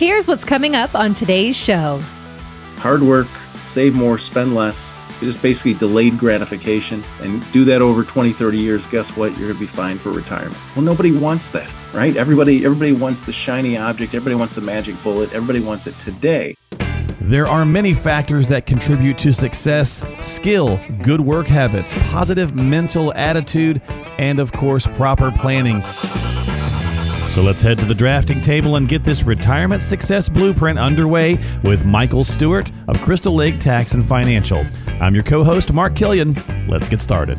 Here's what's coming up on today's show. Hard work, save more, spend less. It is basically delayed gratification. And do that over 20, 30 years, guess what? You're going to be fine for retirement. Well, nobody wants that, right? Everybody, everybody wants the shiny object. Everybody wants the magic bullet. Everybody wants it today. There are many factors that contribute to success skill, good work habits, positive mental attitude, and of course, proper planning. So let's head to the drafting table and get this retirement success blueprint underway with Michael Stewart of Crystal Lake Tax and Financial. I'm your co host, Mark Killian. Let's get started.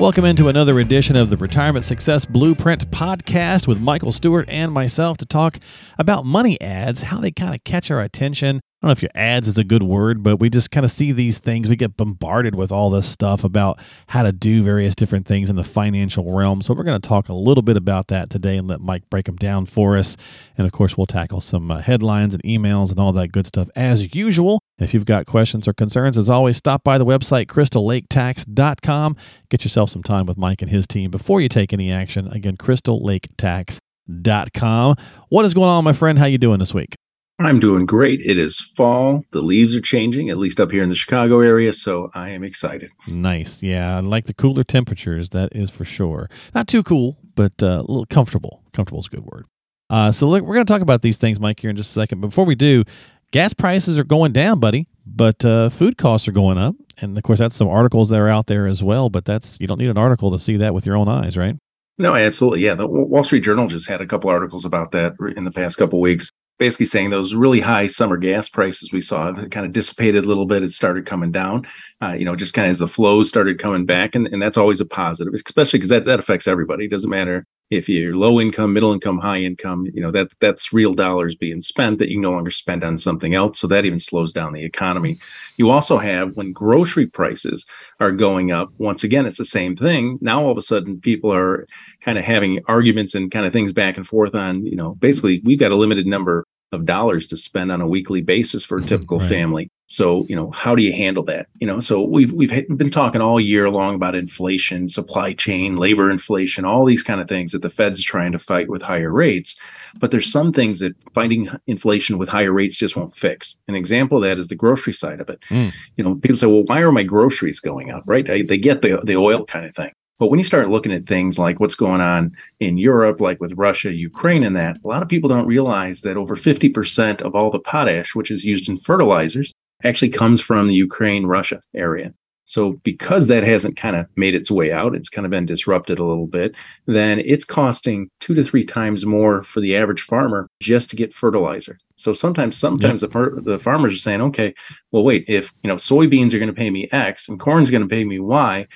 Welcome into another edition of the Retirement Success Blueprint podcast with Michael Stewart and myself to talk about money ads, how they kind of catch our attention, don't know if your ads is a good word, but we just kind of see these things. We get bombarded with all this stuff about how to do various different things in the financial realm. So we're going to talk a little bit about that today and let Mike break them down for us. And of course, we'll tackle some uh, headlines and emails and all that good stuff as usual. If you've got questions or concerns, as always, stop by the website crystallaketax.com. Get yourself some time with Mike and his team before you take any action. Again, crystallaketax.com. What is going on, my friend? How you doing this week? I'm doing great. It is fall. The leaves are changing, at least up here in the Chicago area. So I am excited. Nice. Yeah. I like the cooler temperatures. That is for sure. Not too cool, but uh, a little comfortable. Comfortable is a good word. Uh, so look, we're going to talk about these things, Mike, here in just a second. But before we do, gas prices are going down, buddy, but uh, food costs are going up. And of course, that's some articles that are out there as well. But that's you don't need an article to see that with your own eyes, right? No, absolutely. Yeah. The Wall Street Journal just had a couple articles about that in the past couple weeks basically saying those really high summer gas prices we saw kind of dissipated a little bit. It started coming down, uh, you know, just kind of as the flows started coming back. And, and that's always a positive, especially because that, that affects everybody. It doesn't matter if you're low income, middle income, high income, you know, that that's real dollars being spent that you no longer spend on something else. So that even slows down the economy. You also have when grocery prices are going up, once again, it's the same thing. Now all of a sudden people are kind of having arguments and kind of things back and forth on, you know, basically we've got a limited number of dollars to spend on a weekly basis for a typical right. family. So, you know, how do you handle that? You know, so we've we've been talking all year long about inflation, supply chain, labor inflation, all these kind of things that the Fed's trying to fight with higher rates. But there's some things that fighting inflation with higher rates just won't fix. An example of that is the grocery side of it. Mm. You know, people say, "Well, why are my groceries going up?" Right? They get the the oil kind of thing. But when you start looking at things like what's going on in Europe, like with Russia, Ukraine, and that, a lot of people don't realize that over 50% of all the potash, which is used in fertilizers, actually comes from the Ukraine Russia area. So because that hasn't kind of made its way out, it's kind of been disrupted a little bit, then it's costing two to three times more for the average farmer just to get fertilizer. So sometimes, sometimes the, the farmers are saying, okay, well, wait, if you know soybeans are going to pay me X and corn's going to pay me Y,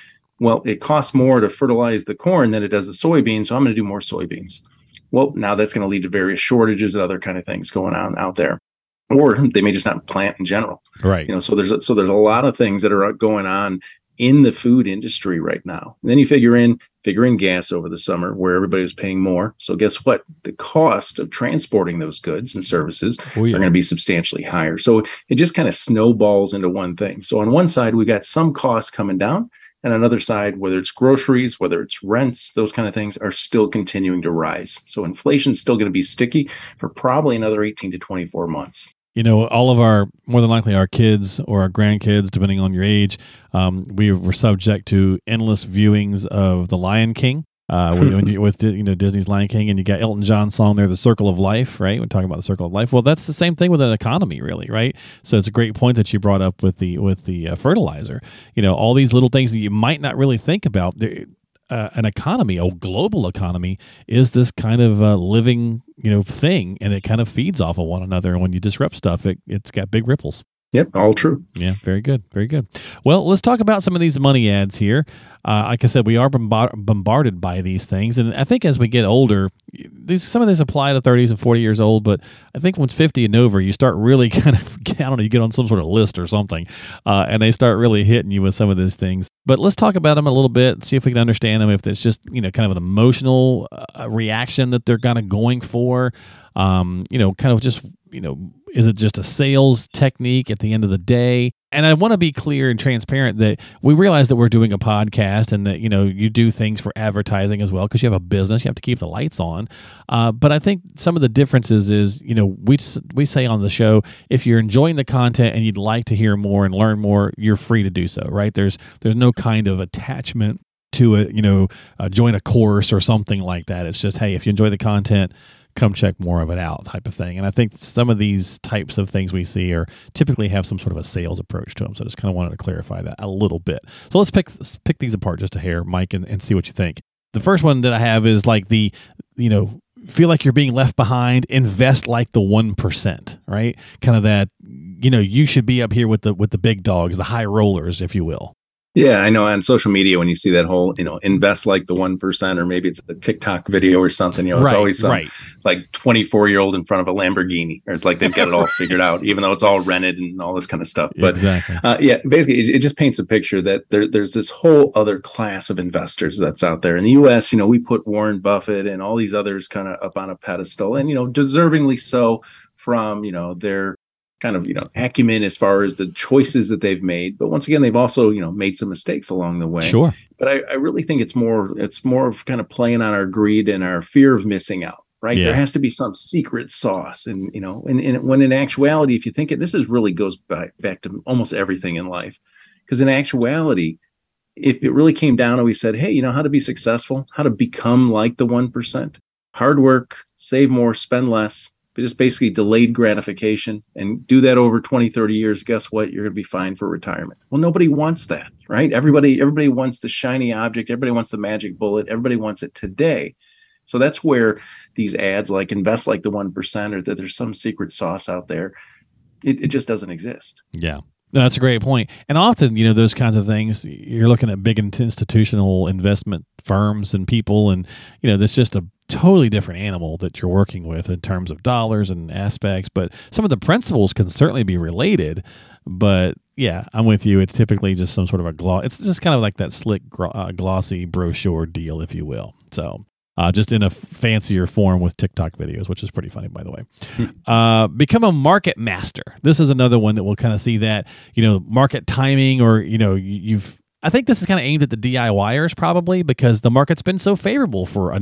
well, it costs more to fertilize the corn than it does the soybeans, so I'm going to do more soybeans. Well, now that's going to lead to various shortages and other kind of things going on out there. Or they may just not plant in general. Right. You know, so there's a, so there's a lot of things that are uh, going on in the food industry right now. And then you figure in figure in gas over the summer where everybody was paying more. So guess what? The cost of transporting those goods and services oh, yeah. are going to be substantially higher. So it just kind of snowballs into one thing. So on one side, we got some costs coming down and on another side, whether it's groceries, whether it's rents, those kind of things are still continuing to rise. So inflation is still going to be sticky for probably another 18 to 24 months. You know, all of our, more than likely, our kids or our grandkids, depending on your age, um, we were subject to endless viewings of The Lion King uh, you, with you know Disney's Lion King, and you got Elton John's song there, "The Circle of Life," right? We're talking about the circle of life. Well, that's the same thing with an economy, really, right? So it's a great point that you brought up with the with the uh, fertilizer. You know, all these little things that you might not really think about. Uh, an economy, a global economy, is this kind of uh, living, you know, thing, and it kind of feeds off of one another. And when you disrupt stuff, it, it's got big ripples. Yep, all true. Yeah, very good, very good. Well, let's talk about some of these money ads here. Uh, like I said, we are bombarded by these things, and I think as we get older, these some of these apply to 30s and 40 years old. But I think once 50 and over, you start really kind of I don't know, you get on some sort of list or something, uh, and they start really hitting you with some of these things. But let's talk about them a little bit, see if we can understand them. If it's just you know kind of an emotional uh, reaction that they're kind of going for, um, you know, kind of just you know is it just a sales technique at the end of the day? and I want to be clear and transparent that we realize that we're doing a podcast and that you know you do things for advertising as well because you have a business, you have to keep the lights on. Uh, but I think some of the differences is you know we we say on the show if you're enjoying the content and you'd like to hear more and learn more, you're free to do so. Right? There's there's no kind of attachment to it. You know, uh, join a course or something like that. It's just hey, if you enjoy the content come check more of it out type of thing. And I think some of these types of things we see are typically have some sort of a sales approach to them. So I just kind of wanted to clarify that a little bit. So let's pick let's pick these apart just a hair, Mike, and, and see what you think. The first one that I have is like the, you know, feel like you're being left behind, invest like the 1%, right? Kind of that, you know, you should be up here with the with the big dogs, the high rollers, if you will. Yeah, I know on social media when you see that whole, you know, invest like the one percent, or maybe it's a TikTok video or something. You know, it's always some right. like twenty four year old in front of a Lamborghini, or it's like they've got it all figured out, even though it's all rented and all this kind of stuff. But exactly. uh, yeah, basically, it, it, just paints a picture that there, there's this whole other class of investors that's out there in the U.S. You know, we put Warren Buffett and all these others kind of up on a pedestal, and you know, deservingly so from you know their kind of you know acumen as far as the choices that they've made. But once again they've also you know made some mistakes along the way. Sure. But i, I really think it's more it's more of kind of playing on our greed and our fear of missing out right? Yeah. there has to be some secret sauce. And you know and, and when in actuality if you think it this is really goes back, back to almost everything in life. Because in actuality if it really came down and we said hey you know how to be successful? How to become like the 1% hard work save more spend less just basically delayed gratification and do that over 20 30 years guess what? You're going to be fine for retirement. Well nobody wants that right? Everybody everybody wants the shiny object. Everybody wants the magic bullet. Everybody wants it today. So that's where these ads like invest like the 1% or that there's some secret sauce out there it, it just doesn't exist. Yeah. No, that's a great point. And often, you know, those kinds of things, you're looking at big institutional investment firms and people, and, you know, that's just a totally different animal that you're working with in terms of dollars and aspects. But some of the principles can certainly be related. But yeah, I'm with you. It's typically just some sort of a gloss. It's just kind of like that slick, uh, glossy brochure deal, if you will. So, uh, just in a fancier form with TikTok videos, which is pretty funny, by the way. Uh, become a market master. This is another one that we'll kind of see that you know market timing, or you know you- you've. I think this is kind of aimed at the DIYers probably because the market's been so favorable for a,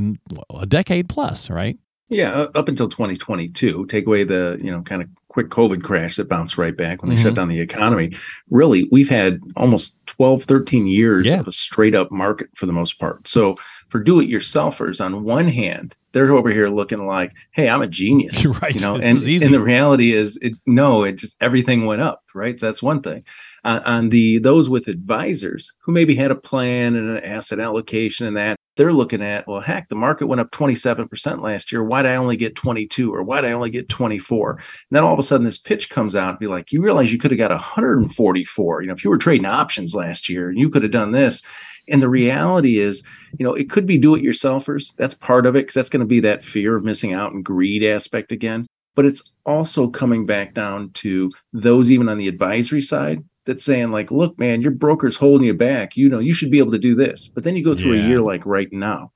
a decade plus, right? Yeah, up until 2022, take away the, you know, kind of quick COVID crash that bounced right back when they shut Mhm. down the economy. Really, we've had almost 12, 13 years Yeah. of a straight up market for the most part. So for do it yourselfers, on one hand, they're over here looking like, hey, I'm a genius. Right. You know, and, and the reality is it no, it just everything went up, right? So that's one thing. Uh, on the those with advisors who maybe had a plan and an asset allocation and that they're looking at well heck the market went up 27% last year. Why'd i only get 22 or why'd i only get 24 and then all of a sudden this pitch comes out and be like you realize you could have got 144 you know if you were trading options last year and you could have done this. And the reality is you know it could be do it yourselfers that's part of it because that's going to be that fear of missing out and greed aspect again. But it's also coming back down to those even on the advisory side that's saying like look man your broker's holding you back. You know you should be able to do this. But then you go through Yeah. a year like right now.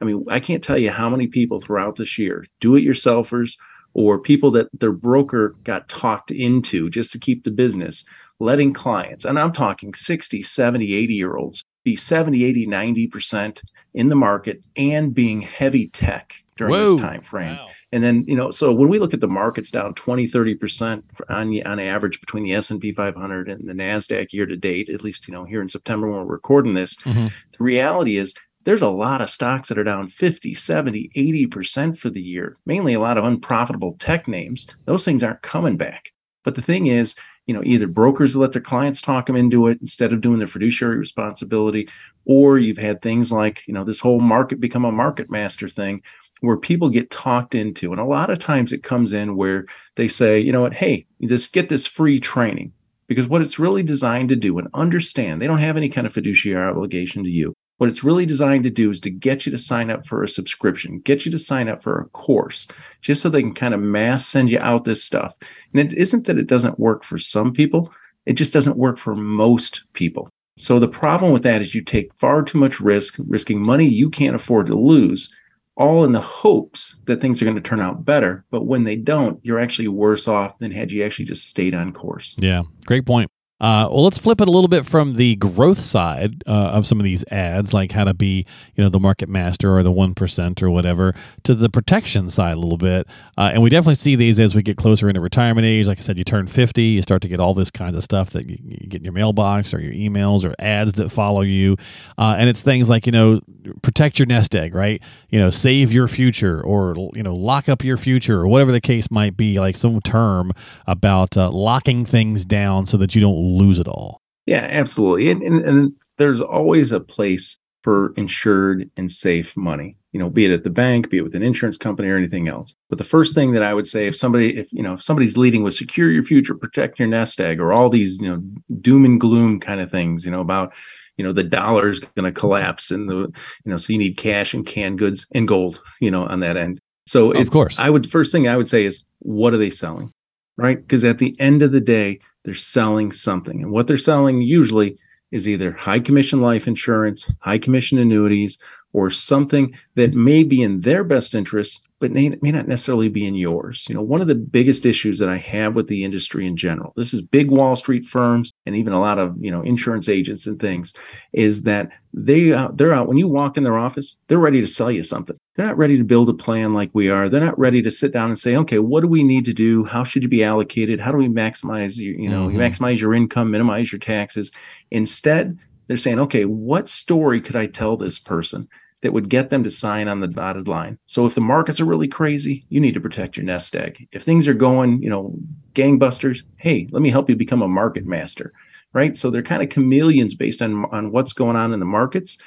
I mean i can't tell you how many people throughout this year do it yourselfers or people that their broker got talked into just to keep the business letting clients and i'm talking 60 70 80 year olds be 70 80 90% in the market and being heavy tech during Whoa. this time frame and then, you know, so when we look at the markets down 20, 30% on, on average between the S&P 500 and the NASDAQ year to date, at least, you know, here in September when we're recording this, Mhm. the reality is there's a lot of stocks that are down 50, 70, 80% for the year, mainly a lot of unprofitable tech names. Those things aren't coming back. But the thing is, you know, either brokers let their clients talk them into it instead of doing their fiduciary responsibility, or you've had things like, you know, this whole market become a market master thing where people get talked into. And a lot of times it comes in where they say, you know what, hey, just get this free training. Because what it's really designed to do and understand, they don't have any kind of fiduciary obligation to you. What it's really designed to do is to get you to sign up for a subscription, get you to sign up for a course, just so they can kind of mass send you out this stuff. And it isn't that it doesn't work for some people, it just doesn't work for most people. So the problem with that is you take far too much risk, risking money you can't afford to lose, all in the hopes that things are going to turn out better. But when they don't, you're actually worse off than had you actually just stayed on course. Yeah, great point. Uh, well, let's flip it a little bit from the growth side uh, of some of these ads, like how to be, you know, the market master or the one percent or whatever, to the protection side a little bit. Uh, and we definitely see these as we get closer into retirement age. Like I said, you turn fifty, you start to get all this kinds of stuff that you, you get in your mailbox or your emails or ads that follow you, uh, and it's things like you know, protect your nest egg, right? You know, save your future or you know, lock up your future or whatever the case might be. Like some term about uh, locking things down so that you don't lose it all. Yeah, absolutely. And, and, and there's always a place for insured and safe money, you know, be it at the bank, be it with an insurance company or anything else. But the first thing that I would say, if somebody, if, you know, if somebody's leading with secure your future, protect your nest egg, or all these, you know, doom and gloom kind of things, you know, about, you know, the dollar's going to collapse and the, you know, so you need cash and canned goods and gold, you know, on that end. So of course, I would, first thing I would say is, what are they selling? Right. Because at the end of the day, they're selling something. And what they're selling usually is either high commission life insurance, high commission annuities, or something that may be in their best interest, but may, may not necessarily be in yours. You know, one of the biggest issues that I have with the industry in general, this is big Wall Street firms and even a lot of, you know, insurance agents and things, is that they uh, they're out when you walk in their office, they're ready to sell you something. They're not ready to build a plan like we are. They're not ready to sit down and say, okay, what do we need to do? How should you be allocated? How do we maximize your, you know, mm-hmm. you maximize your income, minimize your taxes? Instead, they're saying, okay, what story could I tell this person that would get them to sign on the dotted line? So if the markets are really crazy, you need to protect your nest egg. If things are going, you know, gangbusters, hey, let me help you become a market master, right? So they're kind of chameleons based on on what's going on in the markets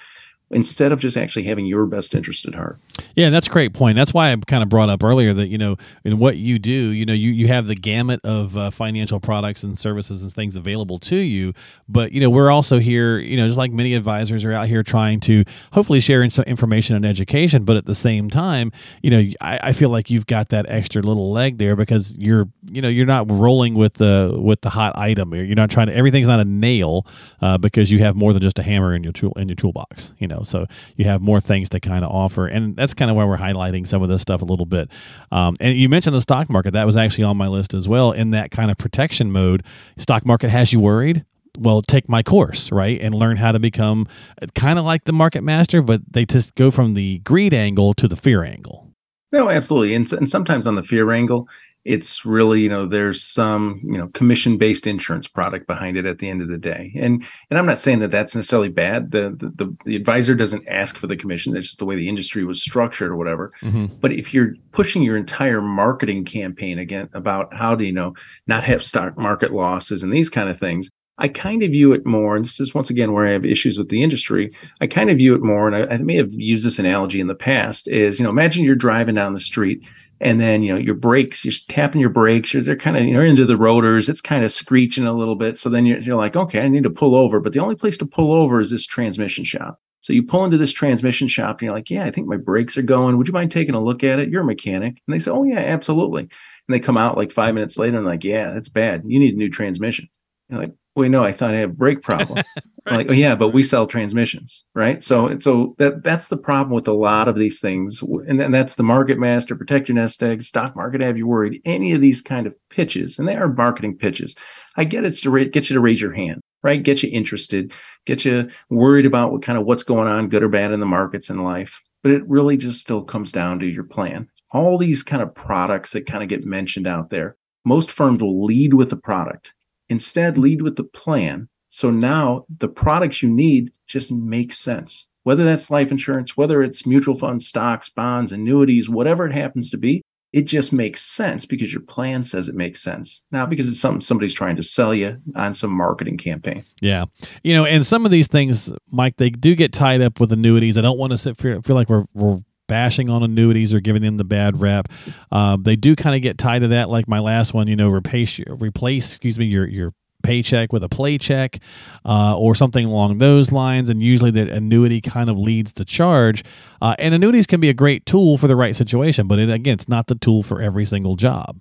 instead of just actually having your best interest at heart. Yeah, that's a great point. That's why I kind of brought up earlier that you know in what you do, you know, you you have the gamut of uh, financial products and services and things available to you, but you know we're also here, you know, just like many advisors are out here trying to hopefully share some information and education, but at the same time, you know, I, I feel like you've got that extra little leg there because you're you know you're not rolling with the with the hot item. You're not trying to everything's not a nail uh, because you have more than just a hammer in your tool in your toolbox. You know know, so you have more things to kind of offer, and that's kind of why we're highlighting some of this stuff a little bit. Um, and you mentioned the stock market; that was actually on my list as well. In that kind of protection mode, stock market has you worried well, take my course, right? And learn how to become kind of like the market master, but they just go from the greed angle to the fear angle. No, absolutely. And, and sometimes on the fear angle, it's really you know there's some you know commission based insurance product behind it at the end of the day and and i'm not saying that that's necessarily bad the the, the, the advisor doesn't ask for the commission that's just the way the industry was structured or whatever mm-hmm. but if you're pushing your entire marketing campaign again about how to you know not have stock market losses and these kind of things I kind of view it more, and this is once again where I have issues with the industry. I kind of view it more, and I, I may have used this analogy in the past. Is you know, imagine you're driving down the street and then you know your brakes you're tapping your brakes they're kind of you know into the rotors it's kind of screeching a little bit. So then you're, you're like okay i need to pull over. But the only place to pull over is this transmission shop. So you pull into this transmission shop and you're like yeah i think my brakes are going. Would you mind taking a look at it? You're a mechanic. And they say oh yeah absolutely. And they come out like five minutes later and like yeah that's bad. You need a new transmission you're like wait no i thought i had a brake problem Right. Like, oh yeah, but we sell transmissions, right? So, so that that's the problem with a lot of these things, and then that's the market master, protect your nest egg, stock market have you worried? Any of these kind of pitches, and they are marketing pitches. I get it's to ra- get you to raise your hand, right? Get you interested, get you worried about what kind of what's going on, good or bad in the markets in life. But it really just still comes down to your plan. All these kind of products that kind of get mentioned out there, most firms will lead with the product. Instead, lead with the plan so now the products you need just make sense. Whether that's life insurance, whether it's mutual funds, stocks, bonds, annuities, whatever it happens to be, it just makes sense because your plan says it makes sense. Not because it's something somebody's trying to sell you on some marketing campaign. Yeah. You know, and some of these things, Mike, they do get tied up with annuities. I don't want to sit, feel, feel like we're, we're bashing on annuities or giving them the bad rep. Um, they do kind of get tied to that, like my last one. You know, replace replace excuse me your your paycheck with a play check uh, or something along those lines. And usually that annuity kind of leads the charge. Uh, and annuities can be a great tool for the right situation, but it, again, it's not the tool for every single job.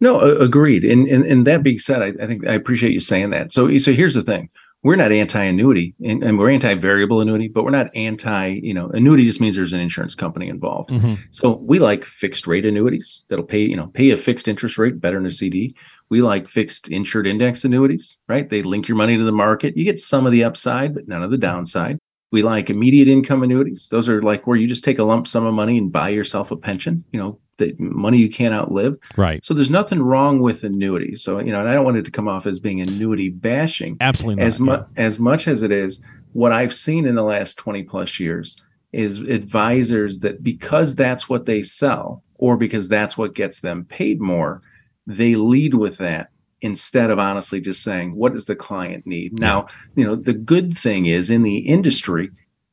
No, agreed. And, and and that being said, I, I think I appreciate you saying that. So so here's the thing: we're not anti-annuity and, and, we're anti-variable annuity, but we're not anti, you know, annuity just means there's an insurance company involved. Mm-hmm. So we like fixed rate annuities that'll pay, you know, pay a fixed interest rate better than a CD. We like fixed insured index annuities, right? They link your money to the market. You get some of the upside, but none of the downside. We like immediate income annuities. Those are like where you just take a lump sum of money and buy yourself a pension, you know, the money you can't outlive. Right. So there's nothing wrong with annuities. So, you know, and I don't want it to come off as being annuity bashing. Absolutely not, As much yeah. as much as it is, what I've seen in the last 20 plus years is advisors that because that's what they sell or because that's what gets them paid more, they lead with that instead of honestly just saying what does the client need yeah. now you know the good thing is in the industry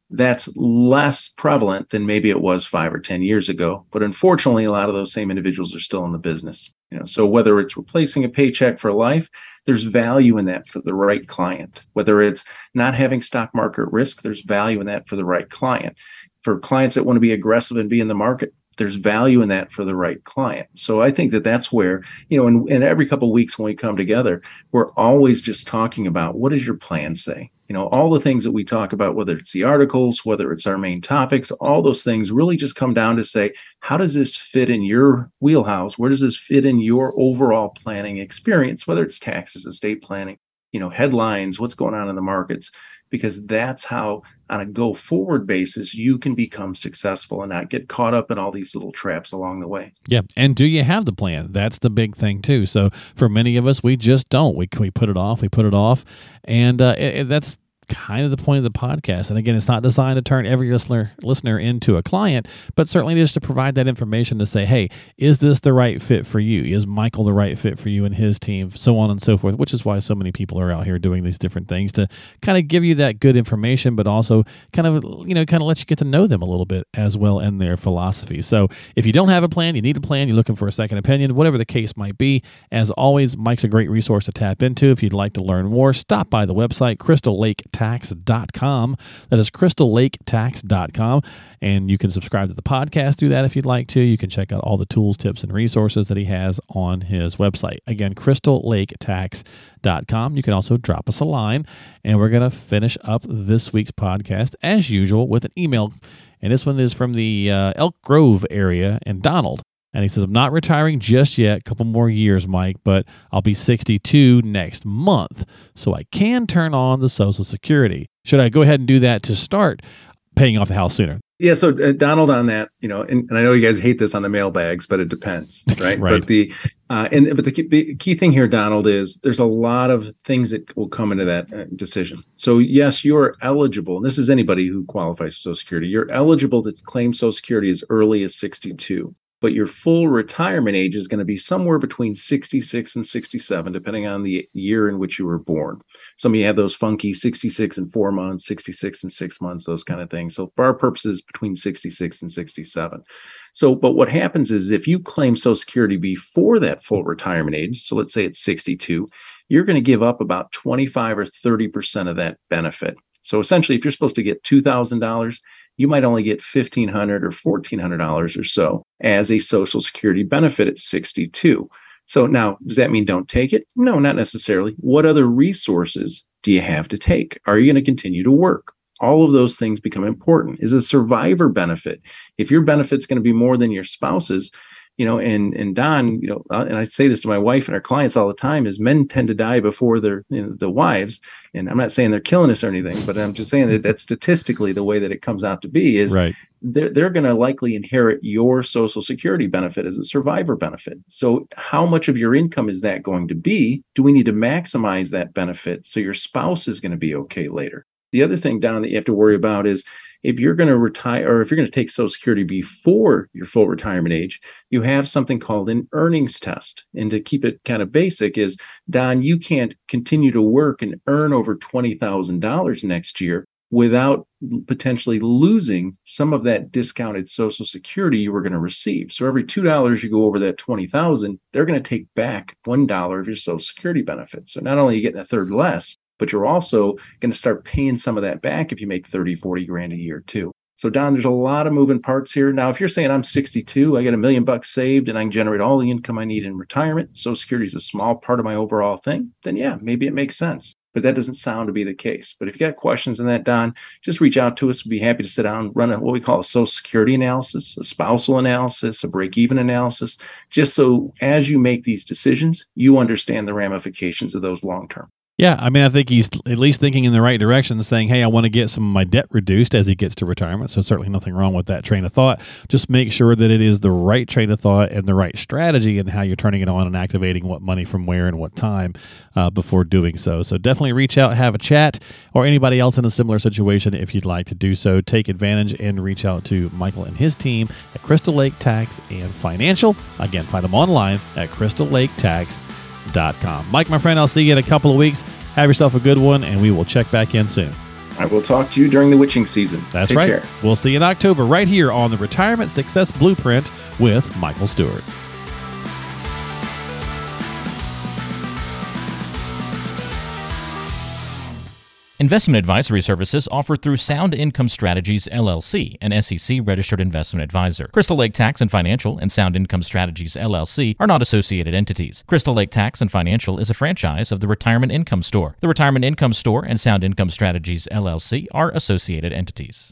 that's less prevalent than maybe it was five or ten years ago. But unfortunately a lot of those same individuals are still in the business you know. So whether it's replacing a paycheck for life there's value in that for the right client. Whether it's not having stock market risk there's value in that for the right client. For clients that want to be aggressive and be in the market there's value in that for the right client. So I think that that's where, you know, and, and every couple of weeks when we come together, we're always just talking about what does your plan say? You know, all the things that we talk about, whether it's the articles, whether it's our main topics, all those things really just come down to say, how does this fit in your wheelhouse? Where does this fit in your overall planning experience, whether it's taxes, estate planning, you know, headlines, what's going on in the markets? Because that's how on a go forward basis you can become successful and not get caught up in all these little traps along the way. Yeah and do you have the plan? That's the big thing too. So for many of us we just don't. We, we put it off we put it off and uh, it, that's kind of the point of the podcast. And again, it's not designed to turn every listener listener into a client, but certainly just to provide that information to say, hey, is this the right fit for you? Is Michael the right fit for you and his team? So on and so forth, which is why so many people are out here doing these different things to kind of give you that good information, but also kind of, you know, kind of let you get to know them a little bit as well and their philosophy. So if you don't have a plan, you need a plan, you're looking for a second opinion, whatever the case might be, as always, Mike's a great resource to tap into. If you'd like to learn more, stop by the website, Crystal Lake crystallaketax.com. That is crystallaketax.com. And you can subscribe to the podcast through that if you'd like to. You can check out all the tools, tips, and resources that he has on his website. Again, crystallaketax.com. You can also drop us a line. And we're going to finish up this week's podcast, as usual, with an email. And this one is from the uh, Elk Grove area. And Donald and he says, I'm not retiring just yet, a couple more years, Mike, but I'll be 62 next month. So I can turn on the Social Security. Should I go ahead and do that to start paying off the house sooner? Yeah, so uh, Donald, on that, you know, and, and, I know you guys hate this on the mailbags, but it depends, right? right. But the uh, and but the key, the key, thing here, Donald, is there's a lot of things that will come into that uh, decision. So yes, you're eligible, and this is anybody who qualifies for Social Security. You're eligible to claim Social Security as early as 62 but your full retirement age is going to be somewhere between 66 and 67, depending on the year in which you were born. Some of you have those funky 66 and four months, 66 and six months, those kind of things. So, for our purposes, between 66 and 67. So, but what happens is if you claim Social Security before that full retirement age, so let's say it's 62, you're going to give up about 25 or 30% of that benefit. So essentially, if you're supposed to get $2,000, you might only get 1,500 or $1,400 or so as a Social Security benefit at 62. So now, does that mean don't take it? No, not necessarily. What other resources do you have to take? Are you going to continue to work? All of those things become important. Is a survivor benefit. If your benefit's going to be more than your spouse's, you know, and and Don, you know, uh, and I say this to my wife and our clients all the time: is men tend to die before their you know, the wives. And I'm not saying they're killing us or anything, but I'm just saying that that's statistically the way that it comes out to be. Is right. they're they're going to likely inherit your Social Security benefit as a survivor benefit. So how much of your income is that going to be? Do we need to maximize that benefit so your spouse is going to be okay later? The other thing, Don, that you have to worry about is if you're going to retire or if you're going to take Social Security before your full retirement age, you have something called an earnings test. And to keep it kind of basic, is Don, you can't continue to work and earn over $20,000 next year without potentially losing some of that discounted social security you were going to receive. So every $2 you go over that 20,000, they're going to take back $1 of your social security benefit. So not only are you getting a third less, but you're also going to start paying some of that back if you make 30, 40 grand a year too. So Don, there's a lot of moving parts here. Now, if you're saying I'm 62, I got a million bucks saved and I can generate all the income I need in retirement, Social Security is a small part of my overall thing, then yeah, maybe it makes sense. but that doesn't sound to be the case. But if you got questions on that, Don, just reach out to us. We'd be happy to sit down, and run a, what we call a social security analysis, a spousal analysis, a break even analysis, just so as you make these decisions, you understand the ramifications of those long term. Yeah, I mean, I think he's at least thinking in the right direction, saying, "Hey, I want to get some of my debt reduced as he gets to retirement." So certainly nothing wrong with that train of thought. Just make sure that it is the right train of thought and the right strategy and how you're turning it on and activating what money from where and what time uh, before doing so. So definitely reach out, have a chat, or anybody else in a similar situation if you'd like to do so. Take advantage and reach out to Michael and his team at Crystal Lake Tax and Financial. Again, find them online at Crystal Lake Tax com. Mike, my friend, I'll see you in a couple of weeks. Have yourself a good one, and we will check back in soon. I will talk to you during the witching season. That's Take right. Care. We'll see you in October right here on the Retirement Success Blueprint with Michael Stewart. Investment advisory services offered through Sound Income Strategies LLC, an SEC registered investment advisor. Crystal Lake Tax and Financial and Sound Income Strategies LLC are not associated entities. Crystal Lake Tax and Financial is a franchise of the Retirement Income Store. The Retirement Income Store and Sound Income Strategies LLC are associated entities.